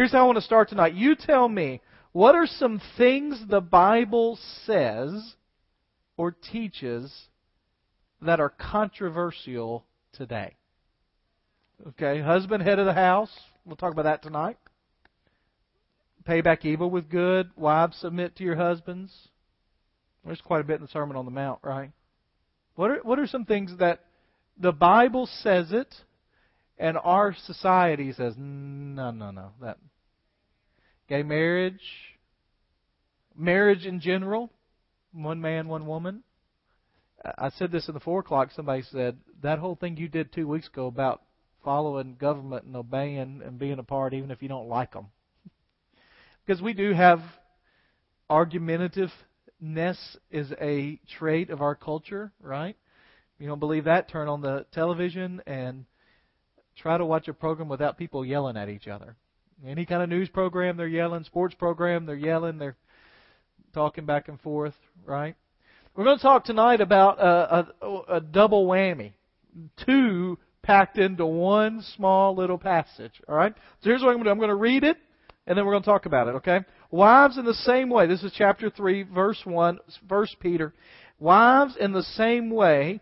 Here's how I want to start tonight. You tell me, what are some things the Bible says or teaches that are controversial today? Okay, husband, head of the house. We'll talk about that tonight. Pay back evil with good. Wives, submit to your husbands. There's quite a bit in the Sermon on the Mount, right? What are, what are some things that the Bible says it, and our society says, no, no, no. That gay marriage, marriage in general, one man, one woman. I said this in the four o'clock. Somebody said that whole thing you did two weeks ago about following government and obeying and being a part, even if you don't like them, because we do have argumentativeness is a trait of our culture, right? You don't believe that, turn on the television and try to watch a program without people yelling at each other. Any kind of news program, they're yelling. Sports program, they're yelling. They're talking back and forth, right? We're going to talk tonight about a, a, a double whammy. Two packed into one small little passage, all right? So here's what I'm going to do. I'm going to read it, and then we're going to talk about it, okay? Wives in the same way. This is chapter 3, verse 1, First Peter. Wives in the same way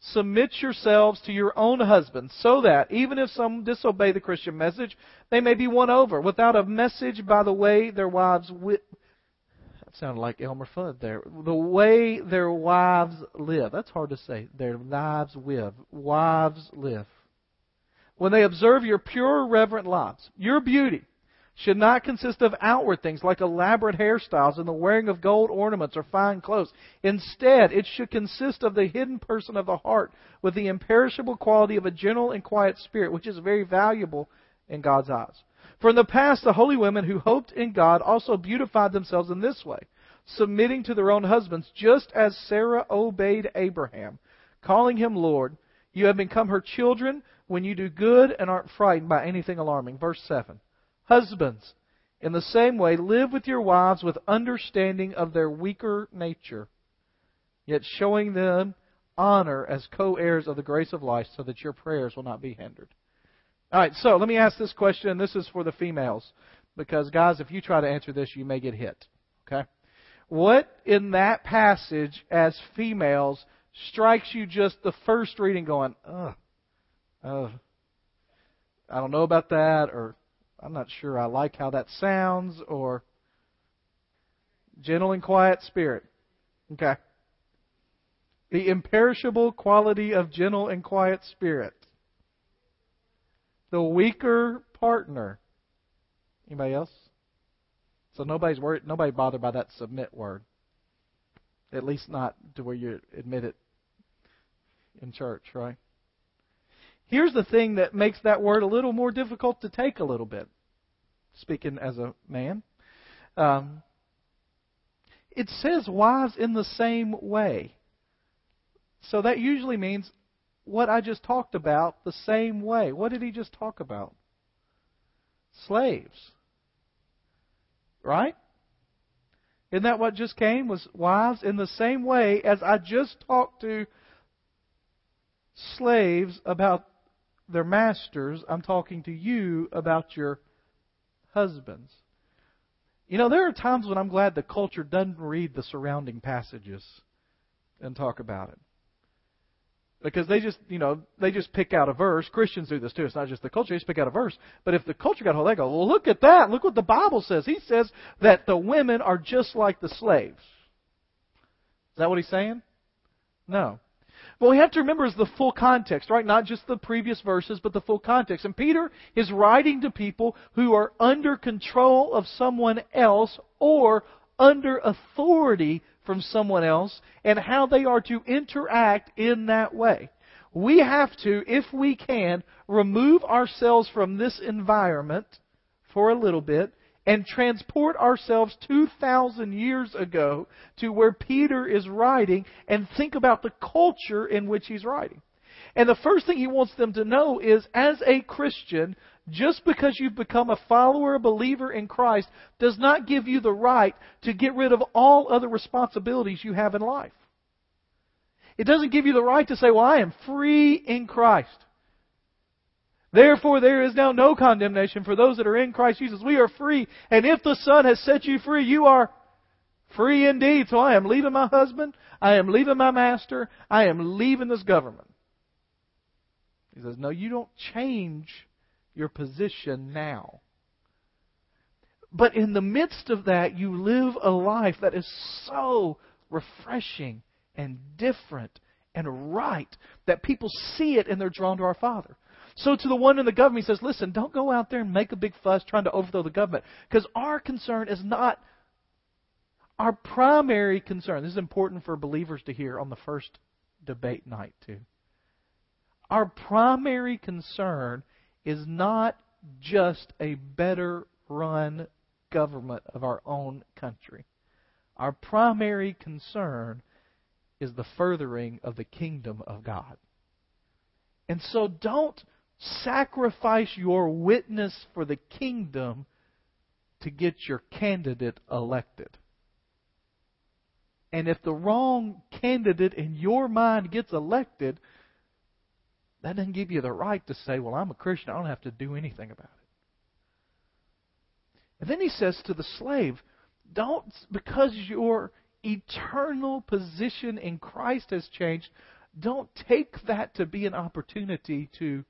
Submit yourselves to your own husbands, so that, even if some disobey the Christian message, they may be won over. Without a message by the way their wives wi- that sounded like Elmer Fudd there. The way their wives live. That's hard to say. Their lives live. Wives live. When they observe your pure, reverent lives, your beauty, should not consist of outward things like elaborate hairstyles and the wearing of gold ornaments or fine clothes. Instead, it should consist of the hidden person of the heart with the imperishable quality of a gentle and quiet spirit, which is very valuable in God's eyes. For in the past, the holy women who hoped in God also beautified themselves in this way, submitting to their own husbands, just as Sarah obeyed Abraham, calling him Lord. You have become her children when you do good and aren't frightened by anything alarming. Verse 7. Husbands, in the same way, live with your wives with understanding of their weaker nature, yet showing them honor as co heirs of the grace of life so that your prayers will not be hindered. All right, so let me ask this question. and This is for the females, because, guys, if you try to answer this, you may get hit. Okay? What in that passage, as females, strikes you just the first reading going, ugh, I don't know about that, or I'm not sure I like how that sounds, or gentle and quiet spirit. Okay. The imperishable quality of gentle and quiet spirit. The weaker partner. Anybody else? So nobody's worried, nobody bothered by that submit word. At least not to where you admit it in church, right? Here's the thing that makes that word a little more difficult to take a little bit, speaking as a man. Um, it says wives in the same way. So that usually means what I just talked about the same way. What did he just talk about? Slaves. Right? Isn't that what just came? Was wives in the same way as I just talked to slaves about their masters, I'm talking to you about your husbands. You know, there are times when I'm glad the culture doesn't read the surrounding passages and talk about it. Because they just, you know, they just pick out a verse. Christians do this too. It's not just the culture. They just pick out a verse. But if the culture got hold, they go, well, look at that. Look what the Bible says. He says that the women are just like the slaves. Is that what he's saying? No. What we have to remember is the full context, right? Not just the previous verses, but the full context. And Peter is writing to people who are under control of someone else or under authority from someone else and how they are to interact in that way. We have to, if we can, remove ourselves from this environment for a little bit and transport ourselves 2,000 years ago to where Peter is writing and think about the culture in which he's writing. And the first thing he wants them to know is as a Christian, just because you've become a follower, a believer in Christ, does not give you the right to get rid of all other responsibilities you have in life. It doesn't give you the right to say, well, I am free in Christ. Therefore, there is now no condemnation for those that are in Christ Jesus. We are free, and if the Son has set you free, you are free indeed. So I am leaving my husband, I am leaving my master, I am leaving this government. He says, No, you don't change your position now. But in the midst of that, you live a life that is so refreshing and different and right that people see it and they're drawn to our Father. So to the one in the government, he says, listen, don't go out there and make a big fuss trying to overthrow the government. Because our concern is not our primary concern. This is important for believers to hear on the first debate night, too. Our primary concern is not just a better run government of our own country. Our primary concern is the furthering of the kingdom of God. And so don't sacrifice your witness for the kingdom to get your candidate elected. And if the wrong candidate in your mind gets elected, that doesn't give you the right to say, Well, I'm a Christian, I don't have to do anything about it. And then he says to the slave, Don't, because your eternal position in Christ has changed, don't take that to be an opportunity to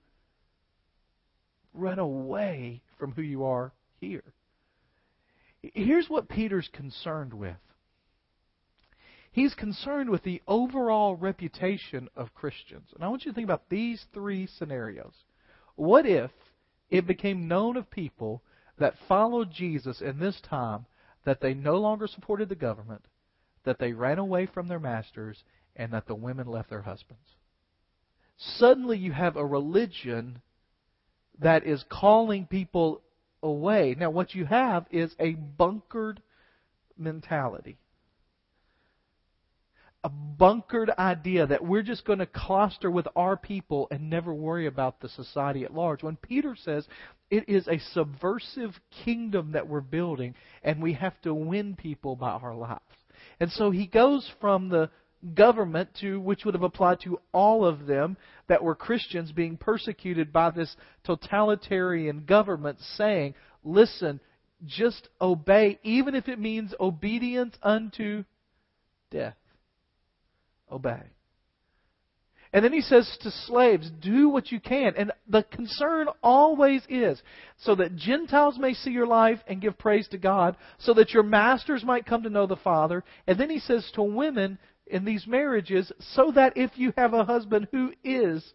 run away from who you are here. Here's what Peter's concerned with. He's concerned with the overall reputation of Christians. And I want you to think about these three scenarios. What if it became known of people that followed Jesus in this time that they no longer supported the government, that they ran away from their masters, and that the women left their husbands? Suddenly you have a religion that is calling people away. Now, what you have is a bunkered mentality. A bunkered idea that we're just going to cluster with our people and never worry about the society at large. When Peter says it is a subversive kingdom that we're building and we have to win people by our lives. And so he goes from the government to which would have applied to all of them that were Christians being persecuted by this totalitarian government saying, listen, just obey, even if it means obedience unto death. Obey. And then he says to slaves, do what you can. And the concern always is so that Gentiles may see your life and give praise to God, so that your masters might come to know the Father. And then he says to women, in these marriages so that if you have a husband who is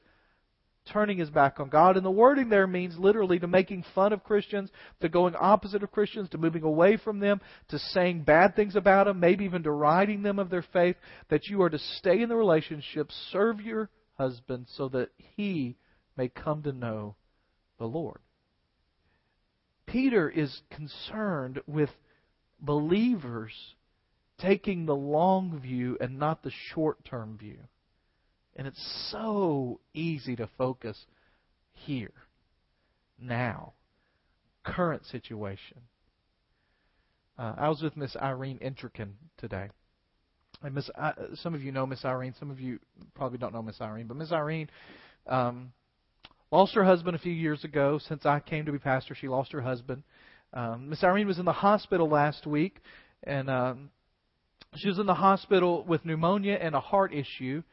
turning his back on God, and the wording there means literally to making fun of Christians, to going opposite of Christians, to moving away from them, to saying bad things about them, maybe even deriding them of their faith, that you are to stay in the relationship, serve your husband so that he may come to know the Lord. Peter is concerned with believers taking the long view and not the short term view. And it's so easy to focus here, now, current situation. Uh, I was with Miss Irene Intrican today. And Miss, I, some of you know Miss Irene. Some of you probably don't know Miss Irene. But Miss Irene um, lost her husband a few years ago. Since I came to be pastor, she lost her husband. Um, Miss Irene was in the hospital last week, and um, she was in the hospital with pneumonia and a heart issue.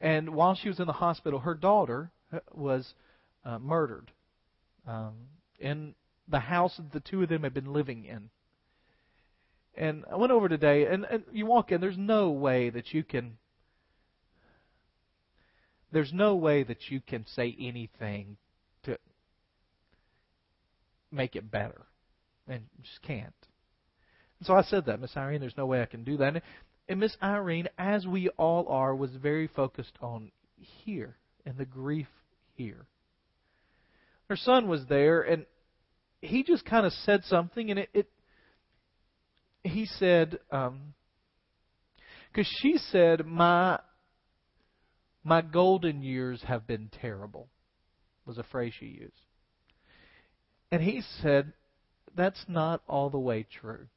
And while she was in the hospital, her daughter uh, was uh, murdered um, in the house that the two of them had been living in. And I went over today, and, and you walk in, there's no way that you can. There's no way that you can say anything to make it better. And you just can't. And so I said that, Miss Irene, there's no way I can do that. And Miss Irene, as we all are, was very focused on here and the grief here. Her son was there, and he just kind of said something, and it, it he said, because um, she said, my my golden years have been terrible, was a phrase she used. And he said, that's not all the way true.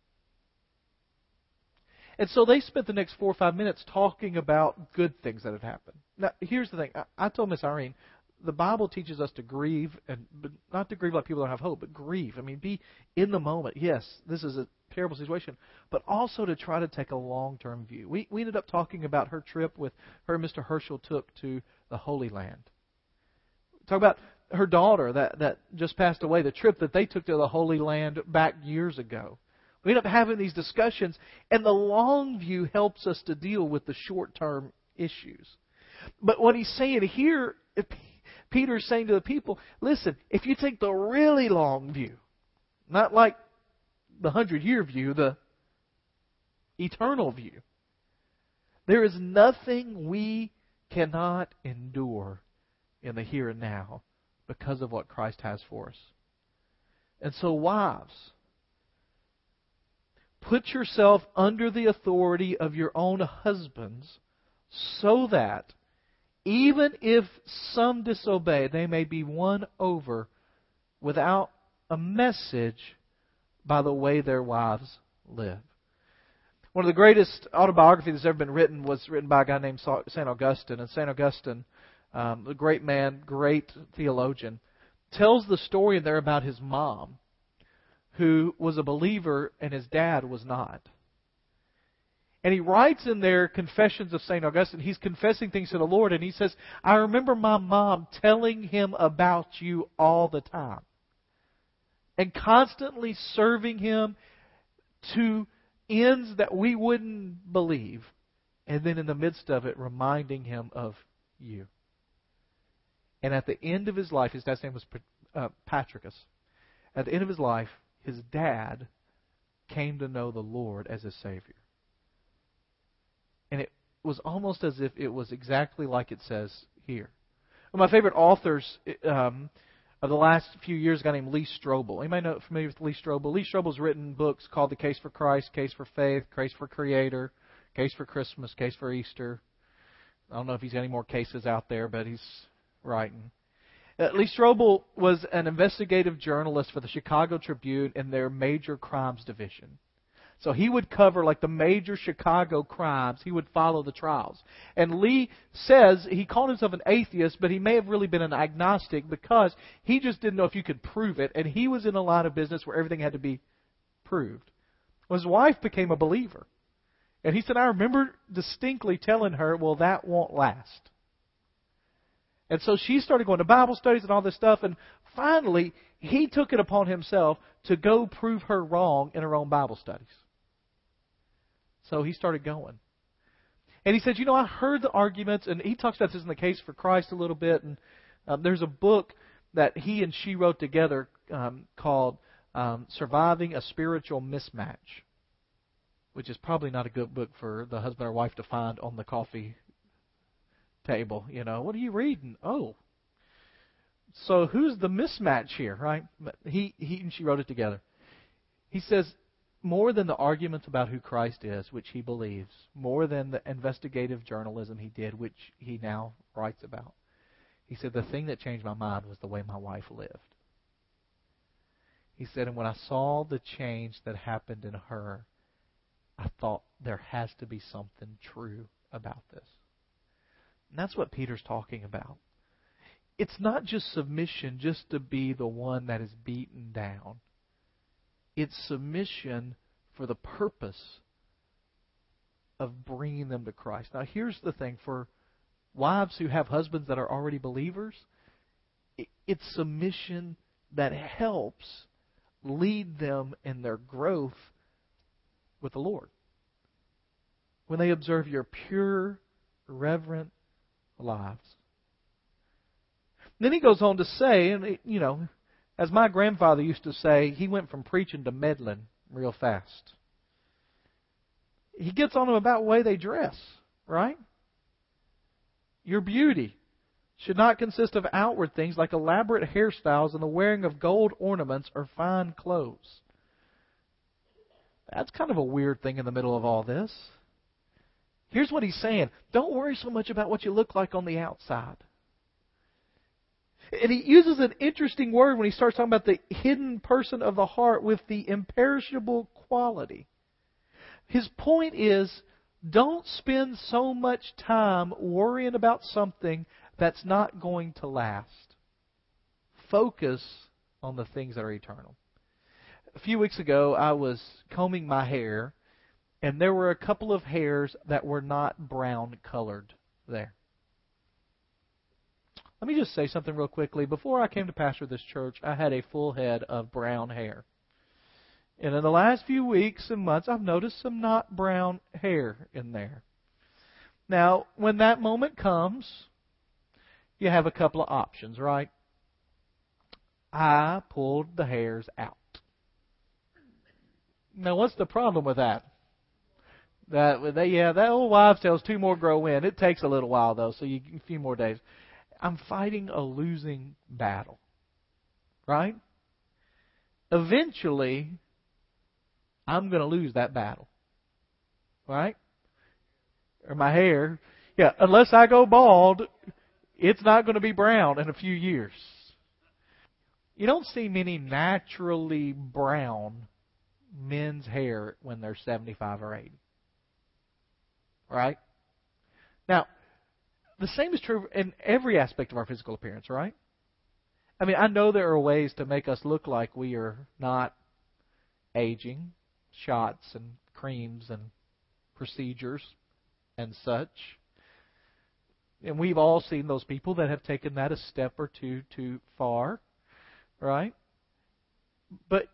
And so they spent the next four or five minutes talking about good things that had happened. Now, here's the thing. I, I told Miss Irene, the Bible teaches us to grieve, and but not to grieve like people don't have hope, but grieve. I mean, be in the moment. Yes, this is a terrible situation, but also to try to take a long-term view. We we ended up talking about her trip with her and Mr. Herschel took to the Holy Land. Talk about her daughter that that just passed away. The trip that they took to the Holy Land back years ago. We end up having these discussions, and the long view helps us to deal with the short-term issues. But what he's saying here Peter's saying to the people, listen, if you take the really long view, not like the hundred year view, the eternal view, there is nothing we cannot endure in the here and now because of what Christ has for us. And so, wives, put yourself under the authority of your own husbands so that even if some disobey, they may be won over without a message by the way their wives live. One of the greatest autobiographies that's ever been written was written by a guy named St. Augustine. And St. Augustine, um, a great man, great theologian, tells the story there about his mom, who was a believer and his dad was not. And he writes in there Confessions of St. Augustine. He's confessing things to the Lord, and he says, I remember my mom telling him about you all the time. And constantly serving him to ends that we wouldn't believe. And then in the midst of it, reminding him of you. And at the end of his life, his dad's name was uh, Patricius. At the end of his life, his dad came to know the Lord as his Savior and it was almost as if it was exactly like it says here. One of my favorite authors um, of the last few years, a guy named Lee Strobel. Anybody know familiar with Lee Strobel? Lee Strobel's written books called The Case for Christ, Case for Faith, Case for Creator, Case for Christmas, Case for Easter. I don't know if he's got any more cases out there, but he's writing. Uh, Lee Strobel was an investigative journalist for the Chicago Tribune in their major crimes division. So he would cover like the major Chicago crimes. He would follow the trials. And Lee says he called himself an atheist, but he may have really been an agnostic because he just didn't know if you could prove it. And he was in a line of business where everything had to be proved. Well, his wife became a believer. And he said, I remember distinctly telling her, well, that won't last. And so she started going to Bible studies and all this stuff. And finally, he took it upon himself to go prove her wrong in her own Bible studies. So he started going. And he said, You know, I heard the arguments, and he talks about this in the case for Christ a little bit. And um, there's a book that he and she wrote together um, called um, Surviving a Spiritual Mismatch, which is probably not a good book for the husband or wife to find on the coffee table. You know, what are you reading? Oh. So who's the mismatch here, right? He, he and she wrote it together. He says, more than the arguments about who Christ is, which he believes, more than the investigative journalism he did, which he now writes about, he said, the thing that changed my mind was the way my wife lived. He said, and when I saw the change that happened in her, I thought there has to be something true about this. And that's what Peter's talking about. It's not just submission just to be the one that is beaten down it's submission for the purpose of bringing them to Christ. Now, here's the thing for wives who have husbands that are already believers, it's submission that helps lead them in their growth with the Lord. When they observe your pure, reverent lives. then he goes on to say, and you know, as my grandfather used to say, he went from preaching to meddling real fast. He gets on them about the way they dress, right? Your beauty should not consist of outward things like elaborate hairstyles and the wearing of gold ornaments or fine clothes. That's kind of a weird thing in the middle of all this. Here's what he's saying Don't worry so much about what you look like on the outside. And he uses an interesting word when he starts talking about the hidden person of the heart with the imperishable quality. His point is don't spend so much time worrying about something that's not going to last. Focus on the things that are eternal. A few weeks ago, I was combing my hair, and there were a couple of hairs that were not brown colored there. Let me just say something real quickly. Before I came to pastor this church, I had a full head of brown hair. And in the last few weeks and months, I've noticed some not brown hair in there. Now, when that moment comes, you have a couple of options, right? I pulled the hairs out. Now, what's the problem with that? That they, yeah, that old wives' tales two more grow in. It takes a little while though, so you a few more days. I'm fighting a losing battle, right? Eventually, I'm going to lose that battle, right? Or my hair, yeah. Unless I go bald, it's not going to be brown in a few years. You don't see many naturally brown men's hair when they're 75 or 80. Right? Now, the same is true in every aspect of our physical appearance, right? I mean, I know there are ways to make us look like we are not aging, shots and creams and procedures and such. And we've all seen those people that have taken that a step or two too far, right? But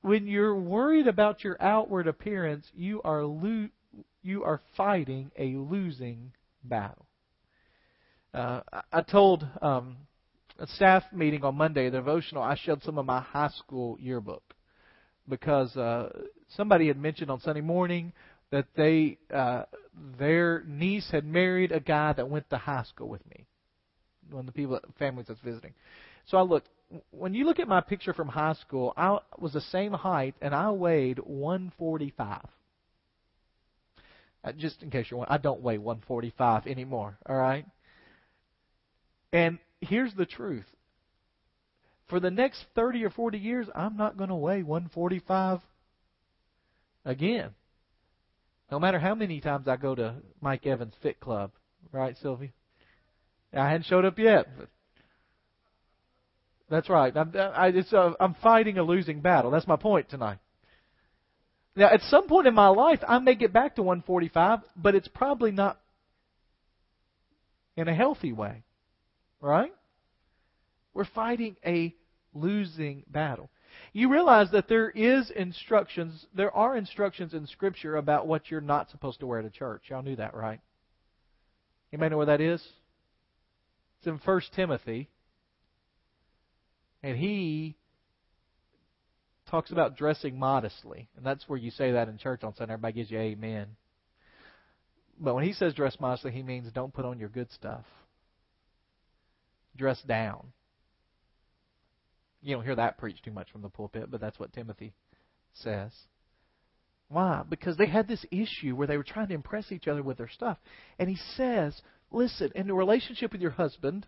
when you're worried about your outward appearance, you are lo- you are fighting a losing battle. Uh, I told um, a staff meeting on Monday, the devotional, I showed some of my high school yearbook because uh, somebody had mentioned on Sunday morning that they uh, their niece had married a guy that went to high school with me, one of the people families that's visiting. So I looked. When you look at my picture from high school, I was the same height and I weighed 145. Uh, just in case you're wondering, I don't weigh 145 anymore. All right. And here's the truth. For the next 30 or 40 years, I'm not going to weigh 145 again. No matter how many times I go to Mike Evans Fit Club, right, Sylvia? I hadn't showed up yet, but that's right. I'm, I, it's, uh, I'm fighting a losing battle. That's my point tonight. Now, at some point in my life, I may get back to 145, but it's probably not in a healthy way. Right? We're fighting a losing battle. You realize that there is instructions, there are instructions in Scripture about what you're not supposed to wear to church. Y'all knew that, right? Anybody know where that is? It's in First Timothy. And he talks about dressing modestly. And that's where you say that in church on Sunday. Everybody gives you amen. But when he says dress modestly, he means don't put on your good stuff dress down. You don't hear that preached too much from the pulpit, but that's what Timothy says. Why? Because they had this issue where they were trying to impress each other with their stuff. And he says, listen, in the relationship with your husband,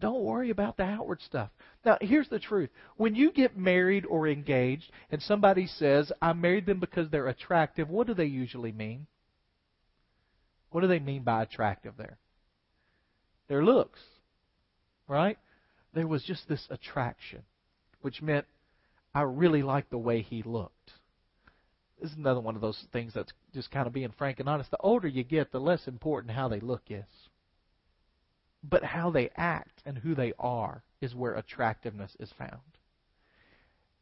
don't worry about the outward stuff. Now, here's the truth. When you get married or engaged and somebody says, I married them because they're attractive, what do they usually mean? What do they mean by attractive there? Their looks right? There was just this attraction, which meant I really liked the way he looked. This is another one of those things that's just kind of being frank and honest. The older you get, the less important how they look is. But how they act and who they are is where attractiveness is found.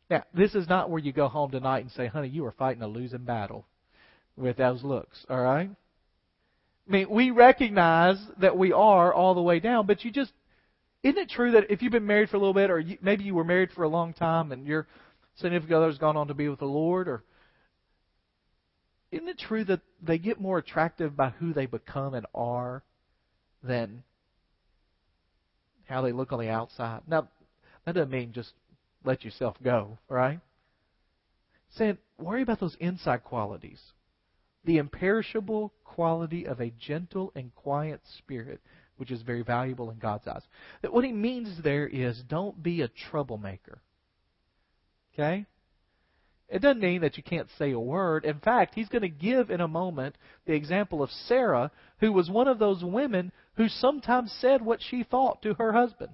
Now, this is not where you go home tonight and say, honey, you are fighting a losing battle with those looks, all right? I mean, we recognize that we are all the way down, but you just isn't it true that if you've been married for a little bit, or you, maybe you were married for a long time and your significant other has gone on to be with the Lord, or isn't it true that they get more attractive by who they become and are than how they look on the outside? Now, that doesn't mean just let yourself go, right? Saying, worry about those inside qualities. The imperishable quality of a gentle and quiet spirit which is very valuable in God's eyes. That what he means there is don't be a troublemaker. Okay? It doesn't mean that you can't say a word. In fact, he's going to give in a moment the example of Sarah, who was one of those women who sometimes said what she thought to her husband.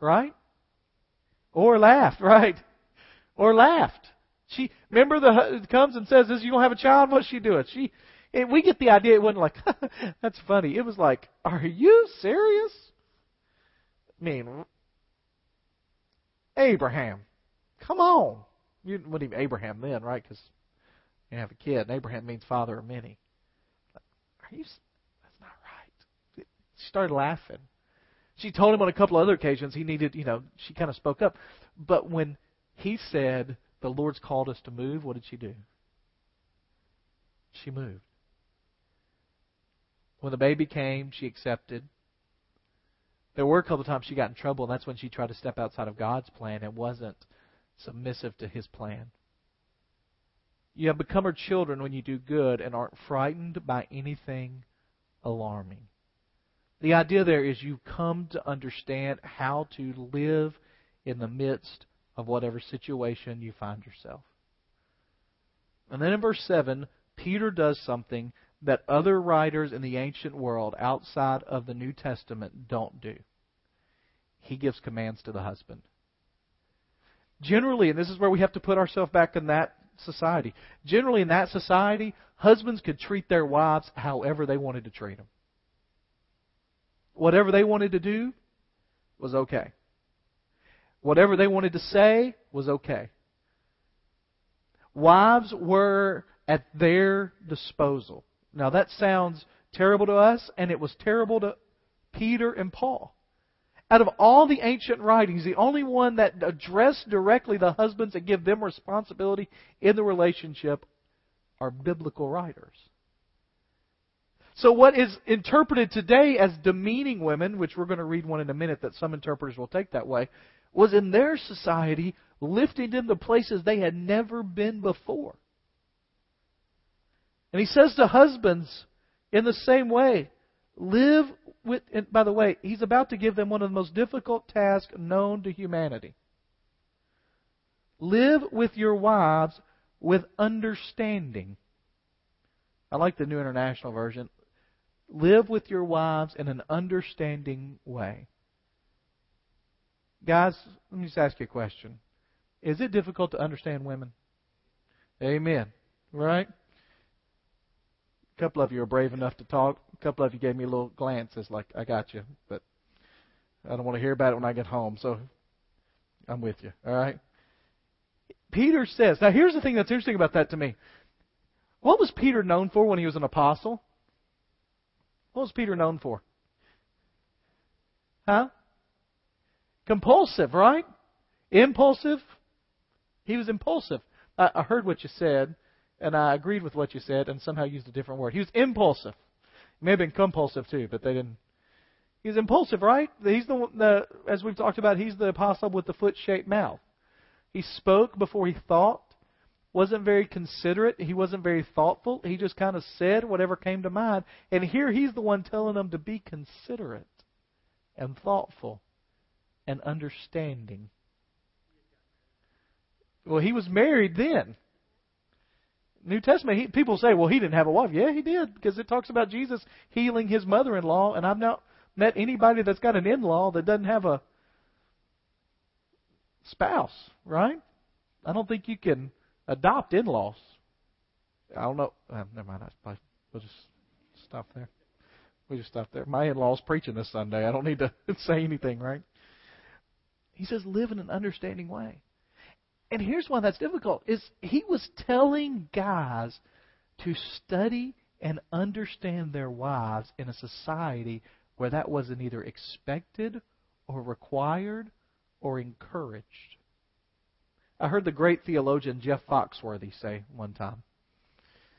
Right? Or laughed, right? Or laughed. She remember the comes and says, "This you don't have a child." What's she doing? She, and we get the idea. It wasn't like that's funny. It was like, "Are you serious?" I mean, Abraham, come on. You wouldn't even Abraham then, right? Because you have a kid. And Abraham means father of many. Are you? That's not right. She started laughing. She told him on a couple of other occasions he needed, you know, she kind of spoke up. But when he said, The Lord's called us to move, what did she do? She moved. When the baby came, she accepted. There were a couple of times she got in trouble, and that's when she tried to step outside of God's plan It wasn't submissive to His plan. You have become her children when you do good and aren't frightened by anything alarming. The idea there is you've come to understand how to live in the midst of whatever situation you find yourself. And then in verse 7, Peter does something that other writers in the ancient world outside of the New Testament don't do. He gives commands to the husband. Generally, and this is where we have to put ourselves back in that society. Generally, in that society, husbands could treat their wives however they wanted to treat them. Whatever they wanted to do was okay. Whatever they wanted to say was okay. Wives were at their disposal. Now that sounds terrible to us, and it was terrible to Peter and Paul. Out of all the ancient writings, the only one that addressed directly the husbands and give them responsibility in the relationship are biblical writers. So what is interpreted today as demeaning women, which we're going to read one in a minute that some interpreters will take that way, was in their society lifting them to places they had never been before. And he says to husbands in the same way, live with, and by the way, he's about to give them one of the most difficult tasks known to humanity. Live with your wives with understanding. I like the New International Version. Live with your wives in an understanding way. Guys, let me just ask you a question. Is it difficult to understand women? Amen. Right? Couple of you are brave enough to talk. A couple of you gave me a little glances like, I got you. But I don't want to hear about it when I get home. So I'm with you. All right? Peter says, now here's the thing that's interesting about that to me. What was Peter known for when he was an apostle? What was Peter known for? Huh? Compulsive, right? Impulsive. He was impulsive. I, I heard what you said, and I agreed with what you said, and somehow used a different word. He was impulsive. He may have been compulsive too, but they didn't. He's impulsive, right? He's the, the as we've talked about. He's the apostle with the foot-shaped mouth. He spoke before he thought. Wasn't very considerate. He wasn't very thoughtful. He just kind of said whatever came to mind. And here he's the one telling them to be considerate and thoughtful and understanding. Well, he was married then. New Testament, he, people say, well, he didn't have a wife. Yeah, he did, because it talks about Jesus healing his mother in law, and I've not met anybody that's got an in law that doesn't have a spouse, right? I don't think you can adopt in laws. I don't know. Uh, never mind. I, we'll just stop there. We'll just stop there. My in law's preaching this Sunday. I don't need to say anything, right? He says, live in an understanding way. And here's why that's difficult is he was telling guys to study and understand their wives in a society where that wasn't either expected or required or encouraged. I heard the great theologian Jeff Foxworthy say one time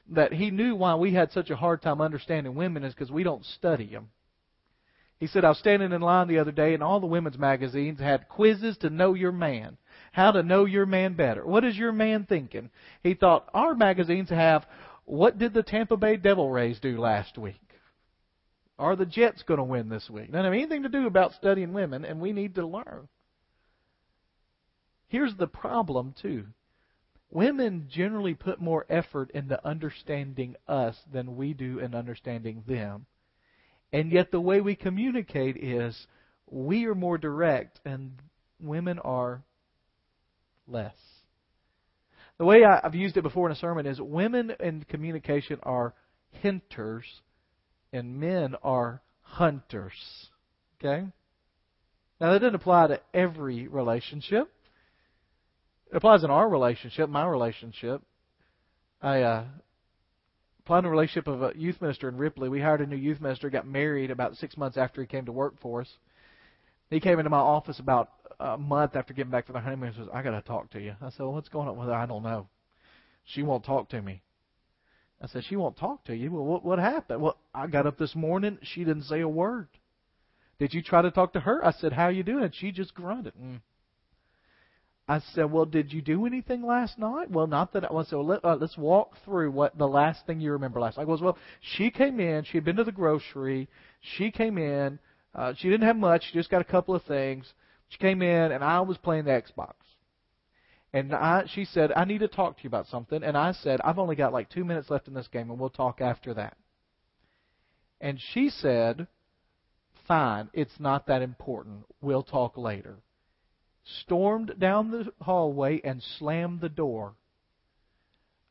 that he knew why we had such a hard time understanding women is because we don't study them. He said, I was standing in line the other day, and all the women's magazines had quizzes to know your man how to know your man better. What is your man thinking? He thought our magazines have what did the Tampa Bay Devil Rays do last week? Are the Jets going to win this week? Doesn't have anything to do about studying women, and we need to learn. Here's the problem, too. women generally put more effort into understanding us than we do in understanding them. And yet, the way we communicate is we are more direct and women are less. The way I, have used it before in a sermon is women in communication are hinters and men are hunters. Okay? Now, that doesn't apply to every relationship. It applies in our relationship, my relationship. I uh, applied in a relationship of a youth minister in Ripley. We hired a new youth minister, got married about six months after he came to work for us. He came into my office about a month after getting back from the honeymoon and says, I got to talk to you. I said, well, What's going on with her? I don't know. She won't talk to me. I said, She won't talk to you. Well, what, what happened? Well, I got up this morning. She didn't say a word. Did you try to talk to her? I said, How you doing? She just grunted. Mm. I said, Well, did you do anything last night? Well, not that I well, so let, uh, let's walk through what the last thing you remember last night was. Well, she came in. She had been to the grocery. She came in. Uh, she didn't have much. She just got a couple of things. She came in, and I was playing the Xbox. And I, she said, I need to talk to you about something. And I said, I've only got like two minutes left in this game, and we'll talk after that. And she said, Fine, it's not that important. We'll talk later. Stormed down the hallway and slammed the door.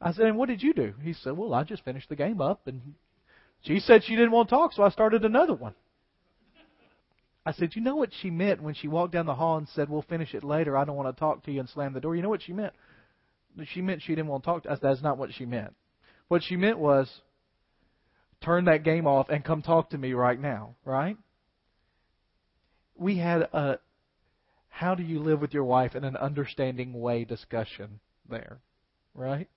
I said, And what did you do? He said, Well, I just finished the game up. And she said she didn't want to talk, so I started another one. I said, You know what she meant when she walked down the hall and said, We'll finish it later. I don't want to talk to you and slam the door. You know what she meant? She meant she didn't want to talk to us. That's not what she meant. What she meant was, Turn that game off and come talk to me right now, right? We had a how do you live with your wife in an understanding way discussion there, right?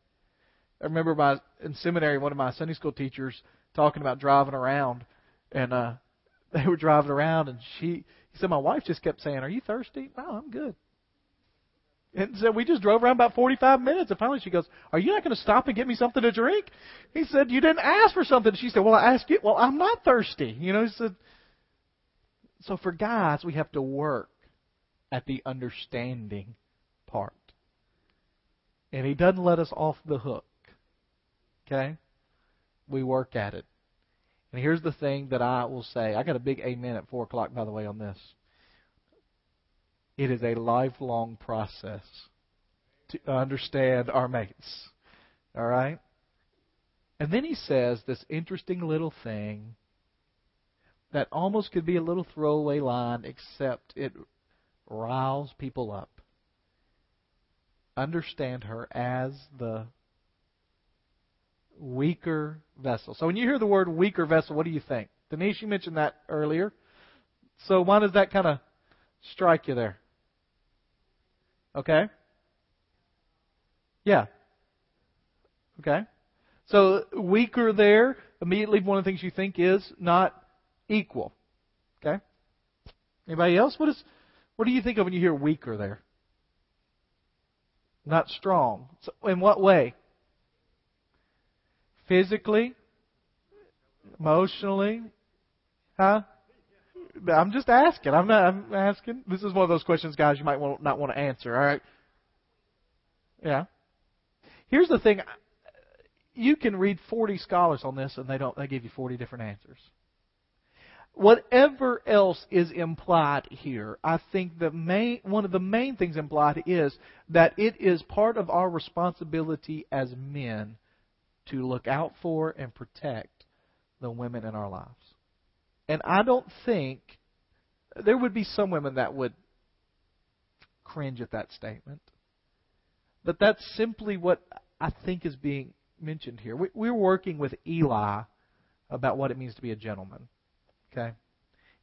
I remember my in seminary one of my Sunday school teachers talking about driving around and uh they were driving around, and she he said, my wife just kept saying, "Are you thirsty?" No, I'm good. And so we just drove around about 45 minutes, and finally she goes, "Are you not going to stop and get me something to drink?" He said, "You didn't ask for something." She said, "Well, I asked you. Well, I'm not thirsty." You know, he said. So for guys, we have to work at the understanding part, and he doesn't let us off the hook. Okay, we work at it. And here's the thing that I will say. I got a big amen at 4 o'clock, by the way, on this. It is a lifelong process to understand our mates. All right? And then he says this interesting little thing that almost could be a little throwaway line, except it riles people up. Understand her as the weaker vessel. So when you hear the word weaker vessel, what do you think? Denise, you mentioned that earlier. So why does that kind of strike you there? Okay? Yeah. Okay. So weaker there, immediately one of the things you think is not equal. Okay? Anybody else? What is what do you think of when you hear weaker there? Not strong. So in what way? Physically? Emotionally? Huh? I'm just asking. I'm not. I'm asking. This is one of those questions, guys. You might want, not want to answer. All right. Yeah. Here's the thing. You can read 40 scholars on this, and they don't. They give you 40 different answers. Whatever else is implied here, I think the main one of the main things implied is that it is part of our responsibility as men to look out for and protect the women in our lives. And I don't think there would be some women that would cringe at that statement. But that's simply what I think is being mentioned here. We're working with Eli about what it means to be a gentleman. Okay?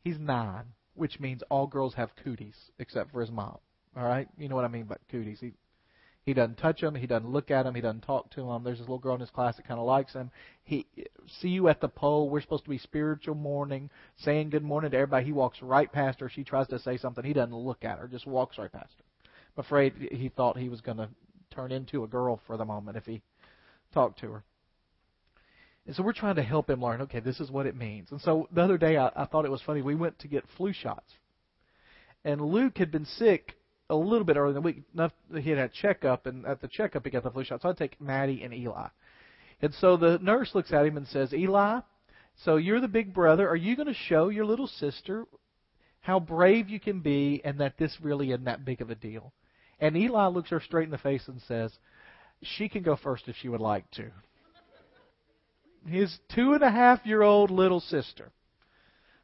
He's nine, which means all girls have cooties except for his mom. All right? You know what I mean by cooties. He he doesn't touch them. He doesn't look at them. He doesn't talk to them. There's this little girl in his class that kind of likes him. He see you at the pole. We're supposed to be spiritual morning, saying good morning to everybody. He walks right past her. She tries to say something. He doesn't look at her. Just walks right past her. I'm afraid he thought he was going to turn into a girl for the moment if he talked to her. And so we're trying to help him learn. Okay, this is what it means. And so the other day I, I thought it was funny. We went to get flu shots, and Luke had been sick a little bit earlier in the week. Enough he had a checkup, and at the checkup he got the flu shot. So I take Maddie and Eli. And so the nurse looks at him and says, Eli, so you're the big brother. Are you going to show your little sister how brave you can be and that this really isn't that big of a deal? And Eli looks her straight in the face and says, She can go first if she would like to. His two and a half year old little sister.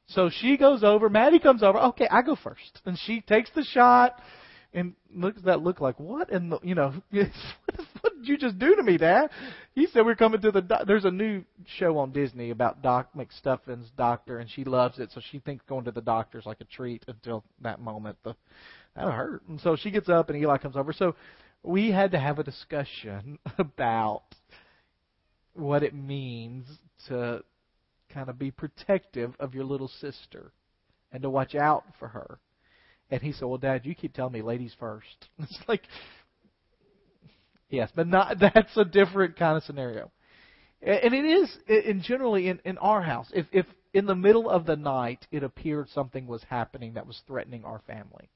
So she goes over. Maddie comes over. Okay, I go first. And she takes the shot and looks at that look like what in the you know what did you just do to me, Dad? He said we're coming to the. Do- There's a new show on Disney about Doc McStuffins' doctor, and she loves it, so she thinks going to the doctor's like a treat until that moment. The that'll hurt, and so she gets up, and Eli comes over. So we had to have a discussion about what it means to kind of be protective of your little sister and to watch out for her. And he said, "Well, Dad, you keep telling me ladies first. It's like, yes, but not. That's a different kind of scenario. And it is, in generally in, in our house. If if in the middle of the night it appeared something was happening that was threatening our family,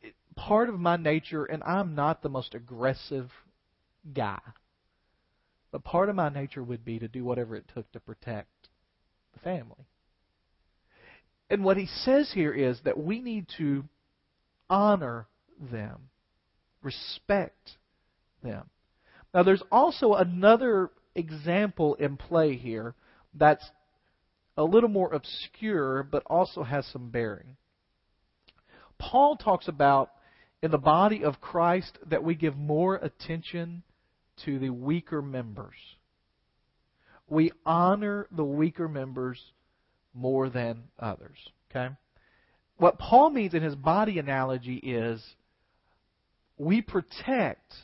it, part of my nature, and I'm not the most aggressive guy, but part of my nature would be to do whatever it took to protect the family. And what he says here is that we need to honor them, respect them. Now, there's also another example in play here that's a little more obscure, but also has some bearing. Paul talks about in the body of Christ that we give more attention to the weaker members. We honor the weaker members more than others. Okay? What Paul means in his body analogy is we protect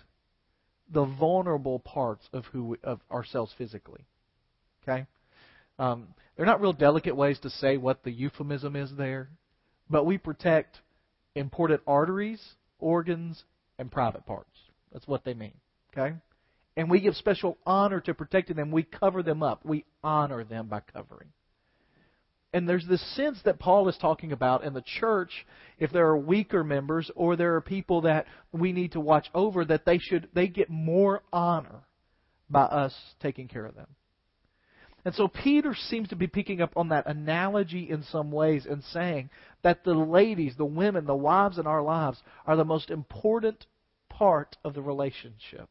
the vulnerable parts of who we, of ourselves physically. Okay? Um, they're not real delicate ways to say what the euphemism is there, but we protect important arteries, organs, and private parts. That's what they mean. Okay? And we give special honor to protecting them. We cover them up. We honor them by covering. And there's this sense that Paul is talking about in the church, if there are weaker members or there are people that we need to watch over, that they should they get more honor by us taking care of them. And so Peter seems to be picking up on that analogy in some ways and saying that the ladies, the women, the wives in our lives are the most important part of the relationship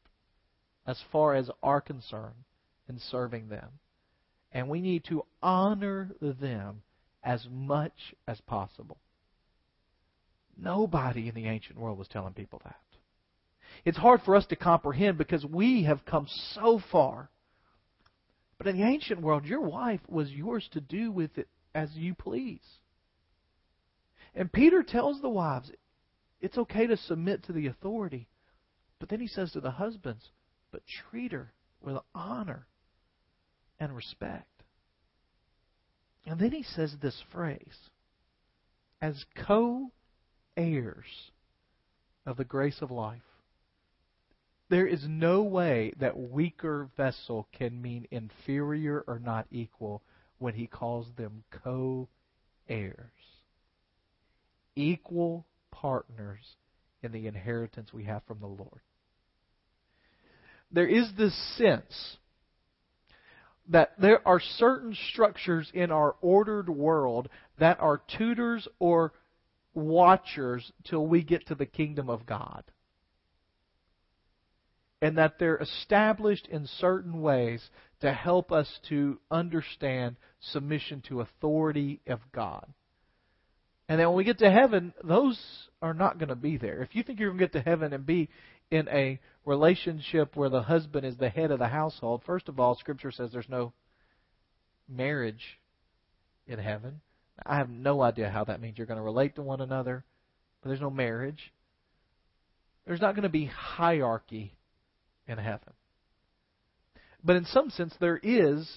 as far as our concern in serving them and we need to honor them as much as possible. Nobody in the ancient world was telling people that. It's hard for us to comprehend because we have come so far. But in the ancient world, your wife was yours to do with it as you please. And Peter tells the wives, it's okay to submit to the authority. But then he says to the husbands, but treat her with honor and respect. And then he says this phrase as co heirs of the grace of life. There is no way that weaker vessel can mean inferior or not equal when he calls them co heirs. Equal partners in the inheritance we have from the Lord. There is this sense that there are certain structures in our ordered world that are tutors or watchers till we get to the kingdom of God. And that they're established in certain ways to help us to understand submission to authority of God. And then when we get to heaven, those are not going to be there. If you think you're going to get to heaven and be in a relationship where the husband is the head of the household, first of all, Scripture says there's no marriage in heaven. I have no idea how that means you're going to relate to one another, but there's no marriage. There's not going to be hierarchy in heaven. But in some sense, there is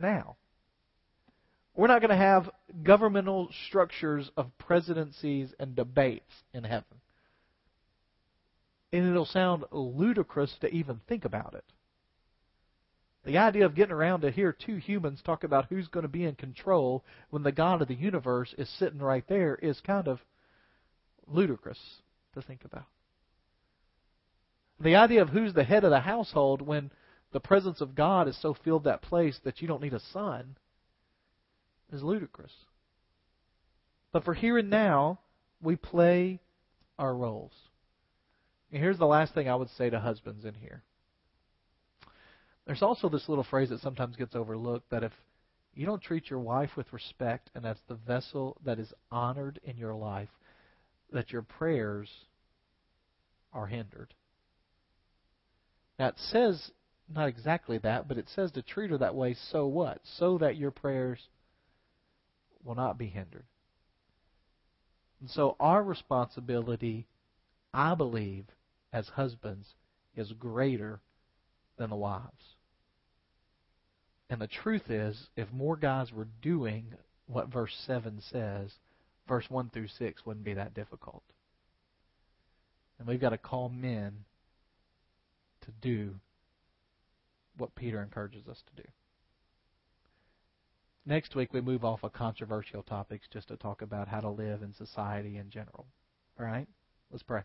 now. We're not going to have governmental structures of presidencies and debates in heaven. And it'll sound ludicrous to even think about it. The idea of getting around to hear two humans talk about who's going to be in control when the God of the universe is sitting right there is kind of ludicrous to think about. The idea of who's the head of the household when the presence of God has so filled that place that you don't need a sun is ludicrous. But for here and now, we play our roles. And here's the last thing I would say to husbands in here. There's also this little phrase that sometimes gets overlooked that if you don't treat your wife with respect and that's the vessel that is honored in your life, that your prayers are hindered. Now it says not exactly that, but it says to treat her that way so what? So that your prayers will not be hindered. And so our responsibility, I believe, as husbands, is greater than the wives. And the truth is, if more guys were doing what verse 7 says, verse 1 through 6 wouldn't be that difficult. And we've got to call men to do what Peter encourages us to do. Next week, we move off of controversial topics just to talk about how to live in society in general. All right? Let's pray.